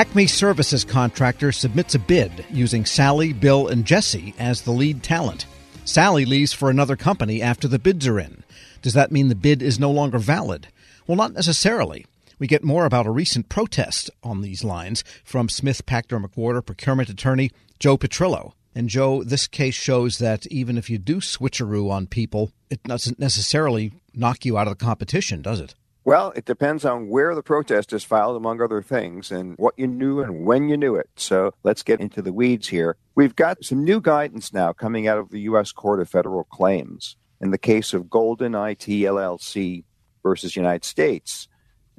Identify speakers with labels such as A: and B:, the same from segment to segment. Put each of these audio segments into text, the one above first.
A: Acme Services Contractor submits a bid using Sally, Bill, and Jesse as the lead talent. Sally leaves for another company after the bids are in. Does that mean the bid is no longer valid? Well, not necessarily. We get more about a recent protest on these lines from Smith Pachter McWhorter procurement attorney Joe Petrillo. And Joe, this case shows that even if you do switcheroo on people, it doesn't necessarily knock you out of the competition, does it?
B: Well, it depends on where the protest is filed, among other things, and what you knew and when you knew it. So let's get into the weeds here. We've got some new guidance now coming out of the U.S. Court of Federal Claims in the case of Golden IT LLC versus United States.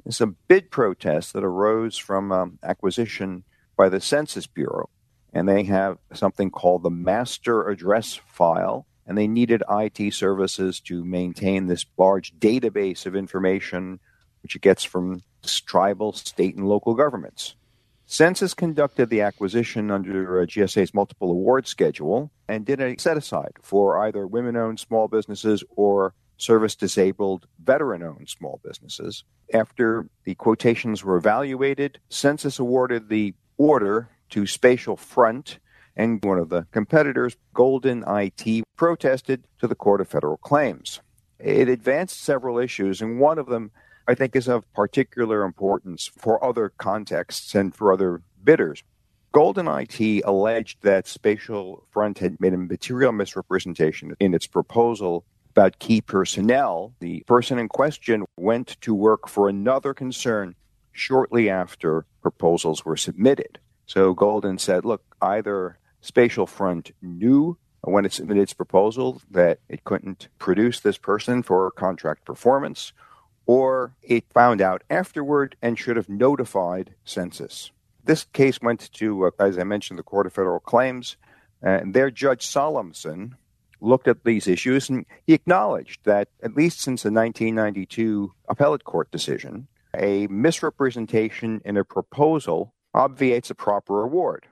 B: It's a bid protest that arose from um, acquisition by the Census Bureau, and they have something called the master address file and they needed IT services to maintain this large database of information, which it gets from tribal, state, and local governments. Census conducted the acquisition under uh, GSA's multiple award schedule and did a set aside for either women owned small businesses or service disabled veteran owned small businesses. After the quotations were evaluated, Census awarded the order to Spatial Front and one of the competitors, Golden IT, protested to the Court of Federal Claims. It advanced several issues, and one of them I think is of particular importance for other contexts and for other bidders. Golden IT alleged that Spatial Front had made a material misrepresentation in its proposal about key personnel. The person in question went to work for another concern shortly after proposals were submitted. So Golden said, look, either Spatial Front knew when it submitted its proposal that it couldn't produce this person for contract performance, or it found out afterward and should have notified Census. This case went to, uh, as I mentioned, the Court of Federal Claims, and there Judge Solomson looked at these issues and he acknowledged that, at least since the 1992 appellate court decision, a misrepresentation in a proposal obviates a proper award.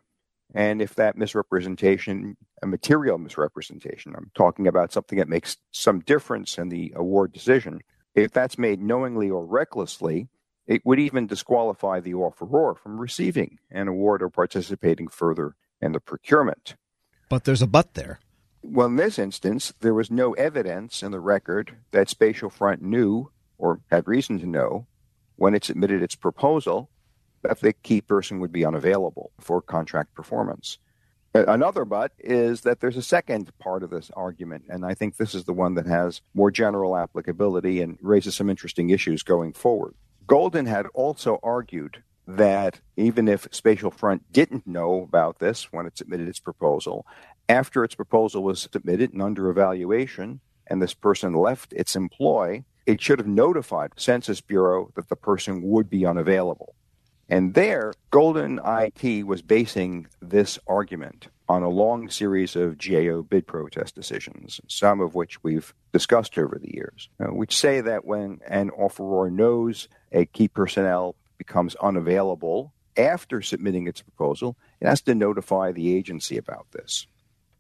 B: And if that misrepresentation, a material misrepresentation, I'm talking about something that makes some difference in the award decision, if that's made knowingly or recklessly, it would even disqualify the offeror from receiving an award or participating further in the procurement.
A: But there's a but there.
B: Well, in this instance, there was no evidence in the record that Spatial Front knew or had reason to know when it submitted its proposal that the key person would be unavailable for contract performance. Another but is that there's a second part of this argument, and I think this is the one that has more general applicability and raises some interesting issues going forward. Golden had also argued that even if Spatial Front didn't know about this when it submitted its proposal, after its proposal was submitted and under evaluation, and this person left its employ, it should have notified Census Bureau that the person would be unavailable. And there, Golden IT was basing this argument on a long series of GAO bid protest decisions, some of which we've discussed over the years, uh, which say that when an offeror knows a key personnel becomes unavailable after submitting its proposal, it has to notify the agency about this.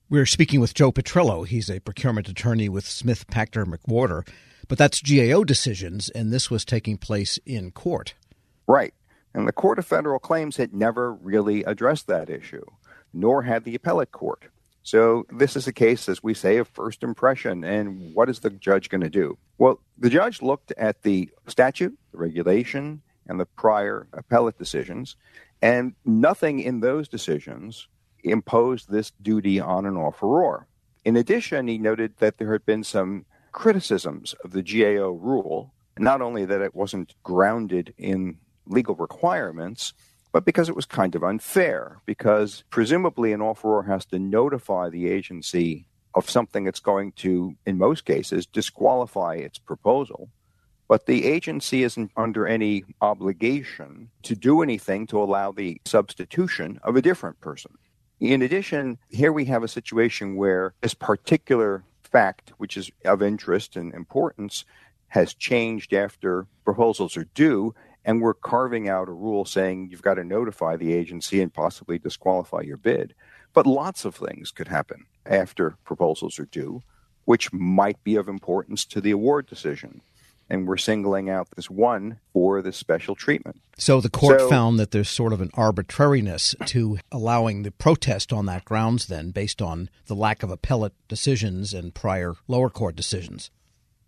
A: We're speaking with Joe Petrillo. He's a procurement attorney with Smith Pachter McWhorter. But that's GAO decisions, and this was taking place in court.
B: Right. And the Court of Federal Claims had never really addressed that issue, nor had the appellate court. So this is a case, as we say, of first impression. And what is the judge going to do? Well, the judge looked at the statute, the regulation, and the prior appellate decisions, and nothing in those decisions imposed this duty on an offeror. In addition, he noted that there had been some criticisms of the GAO rule, not only that it wasn't grounded in legal requirements, but because it was kind of unfair, because presumably an offeror has to notify the agency of something that's going to, in most cases, disqualify its proposal. But the agency isn't under any obligation to do anything to allow the substitution of a different person. In addition, here we have a situation where this particular fact, which is of interest and importance, has changed after proposals are due, and we're carving out a rule saying you've got to notify the agency and possibly disqualify your bid. But lots of things could happen after proposals are due, which might be of importance to the award decision. and we're singling out this one for this special treatment.
A: So the court so, found that there's sort of an arbitrariness to allowing the protest on that grounds, then, based on the lack of appellate decisions and prior lower court decisions.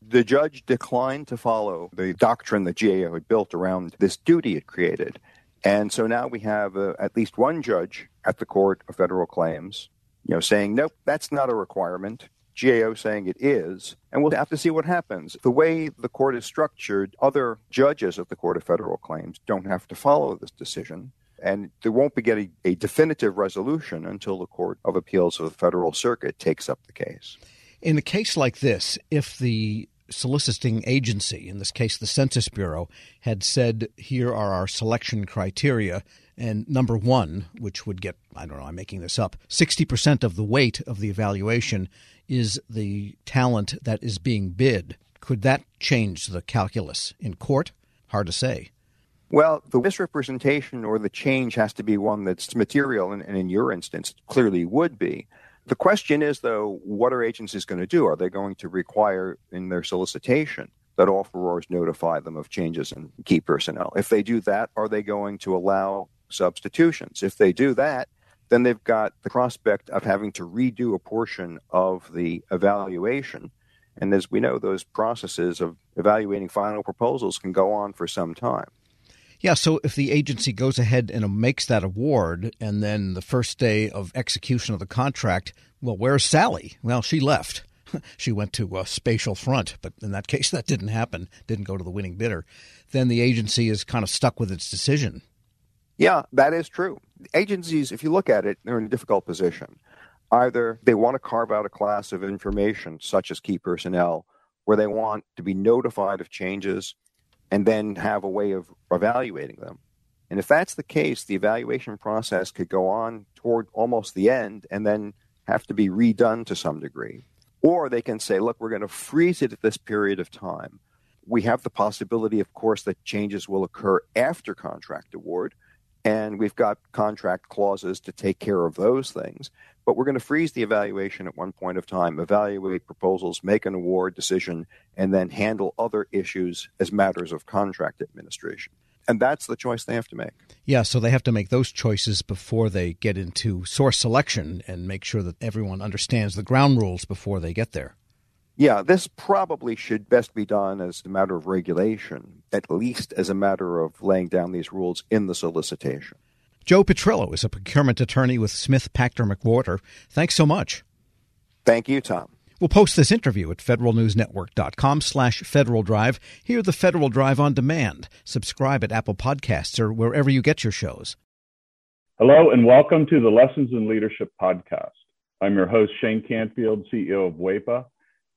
B: The judge declined to follow the doctrine that GAO had built around this duty it created. And so now we have uh, at least one judge at the Court of Federal Claims, you know, saying, nope, that's not a requirement. GAO saying it is, and we'll have to see what happens. The way the court is structured, other judges of the Court of Federal Claims don't have to follow this decision, and there won't be getting a definitive resolution until the Court of Appeals of the Federal Circuit takes up the case.
A: In a case like this, if the soliciting agency, in this case the Census Bureau, had said, here are our selection criteria, and number one, which would get, I don't know, I'm making this up, 60% of the weight of the evaluation is the talent that is being bid. Could that change the calculus in court? Hard to say.
B: Well, the misrepresentation or the change has to be one that's material, and, and in your instance, clearly would be. The question is, though, what are agencies going to do? Are they going to require in their solicitation that offerors notify them of changes in key personnel? If they do that, are they going to allow substitutions? If they do that, then they've got the prospect of having to redo a portion of the evaluation. And as we know, those processes of evaluating final proposals can go on for some time.
A: Yeah, so if the agency goes ahead and makes that award, and then the first day of execution of the contract, well, where's Sally? Well, she left. she went to a spatial front, but in that case, that didn't happen, didn't go to the winning bidder. Then the agency is kind of stuck with its decision.
B: Yeah, that is true. Agencies, if you look at it, they're in a difficult position. Either they want to carve out a class of information, such as key personnel, where they want to be notified of changes and then have a way of evaluating them. And if that's the case, the evaluation process could go on toward almost the end and then have to be redone to some degree. Or they can say, look, we're going to freeze it at this period of time. We have the possibility, of course, that changes will occur after contract award, and we've got contract clauses to take care of those things. But we're going to freeze the evaluation at one point of time, evaluate proposals, make an award decision, and then handle other issues as matters of contract administration. And that's the choice they have to make.
A: Yeah, so they have to make those choices before they get into source selection and make sure that everyone understands the ground rules before they get there.
B: Yeah, this probably should best be done as a matter of regulation, at least as a matter of laying down these rules in the solicitation.
A: Joe Petrillo is a procurement attorney with Smith Pachter McWhorter. Thanks so much.
B: Thank you, Tom.
A: We'll post this interview at federalnewsnetwork.com slash Federal Drive. Hear the Federal Drive on demand. Subscribe at Apple Podcasts or wherever you get your shows.
C: Hello and welcome to the Lessons in Leadership podcast. I'm your host, Shane Canfield, CEO of WEPA,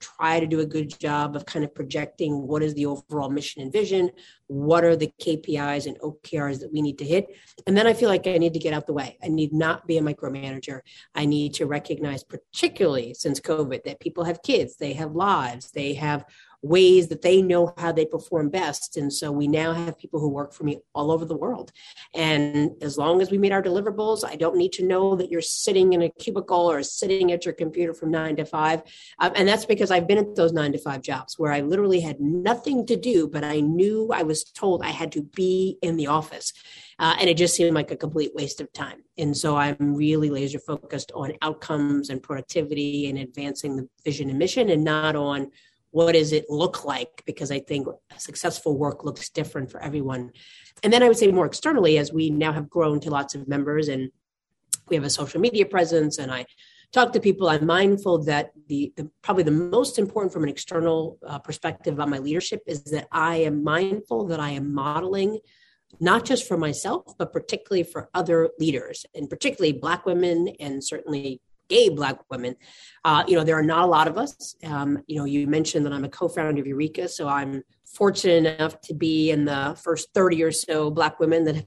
D: try to do a good job of kind of projecting what is the overall mission and vision, what are the KPIs and OKRs that we need to hit. And then I feel like I need to get out the way. I need not be a micromanager. I need to recognize, particularly since COVID, that people have kids, they have lives, they have ways that they know how they perform best. And so we now have people who work for me all over the world. And as long as we meet our deliverables, I don't need to know that you're sitting in a cubicle or sitting at your computer from nine to five. Um, and that's because I've been at those nine to five jobs where I literally had nothing to do, but I knew I was told I had to be in the office. Uh, and it just seemed like a complete waste of time. And so I'm really laser focused on outcomes and productivity and advancing the vision and mission and not on what does it look like because i think successful work looks different for everyone and then i would say more externally as we now have grown to lots of members and we have a social media presence and i talk to people i'm mindful that the, the probably the most important from an external uh, perspective about my leadership is that i am mindful that i am modeling not just for myself but particularly for other leaders and particularly black women and certainly gay black women. Uh, you know, there are not a lot of us. Um, you know, you mentioned that I'm a co-founder of Ureeka, so I'm fortunate enough to be in the first 30 or so Black women that have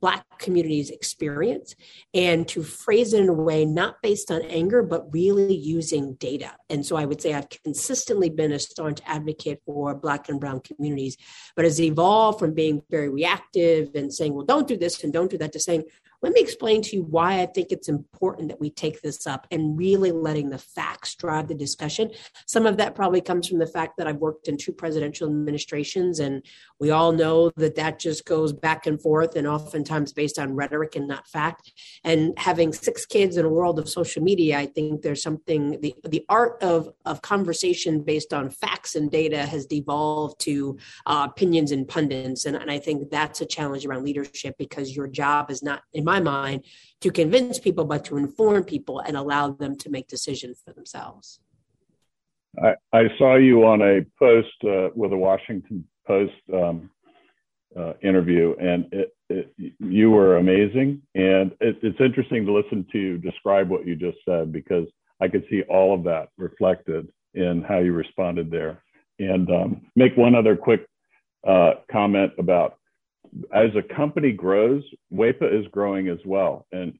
D: Black communities experience and to phrase it in a way not based on anger, but really using data. And so I would say I've consistently been a staunch advocate for Black and Brown communities, but has evolved from being very reactive and saying, well, don't do this and don't do that to saying, let me explain to you why I think it's important that we take this up and really letting the facts drive the discussion. Some of that probably comes from the fact that I've worked in two presidential administrations, and we all know that that just goes back and forth and oftentimes based on rhetoric and not fact. And having six kids in a world of social media, I think there's something, the, the art of, of conversation based on facts and data has devolved to uh, opinions and pundits. And, and I think that's a challenge around leadership because your job is not, in my mind, to convince people, but to inform people and allow them to make decisions for themselves.
C: I, I saw you on a post uh, with a Washington Post um, uh, interview, and it, it, you were amazing. And it, it's interesting to listen to you describe what you just said because I could see all of that reflected in how you responded there. And um, make one other quick uh, comment about as a company grows, WEPA is growing as well. And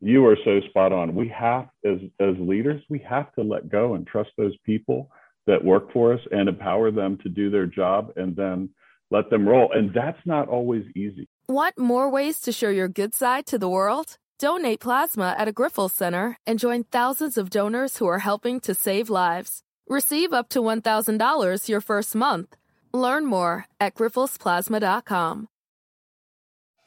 C: you are so spot on. We have, as, as leaders, we have to let go and trust those people that work for us and empower them to do their job and then let them roll. And that's not always easy.
E: Want more ways to show your good side to the world? Donate plasma at a Grifols Center and join thousands of donors who are helping to save lives. Receive up to $1,000 your first month. Learn more at grifolsplasma.com.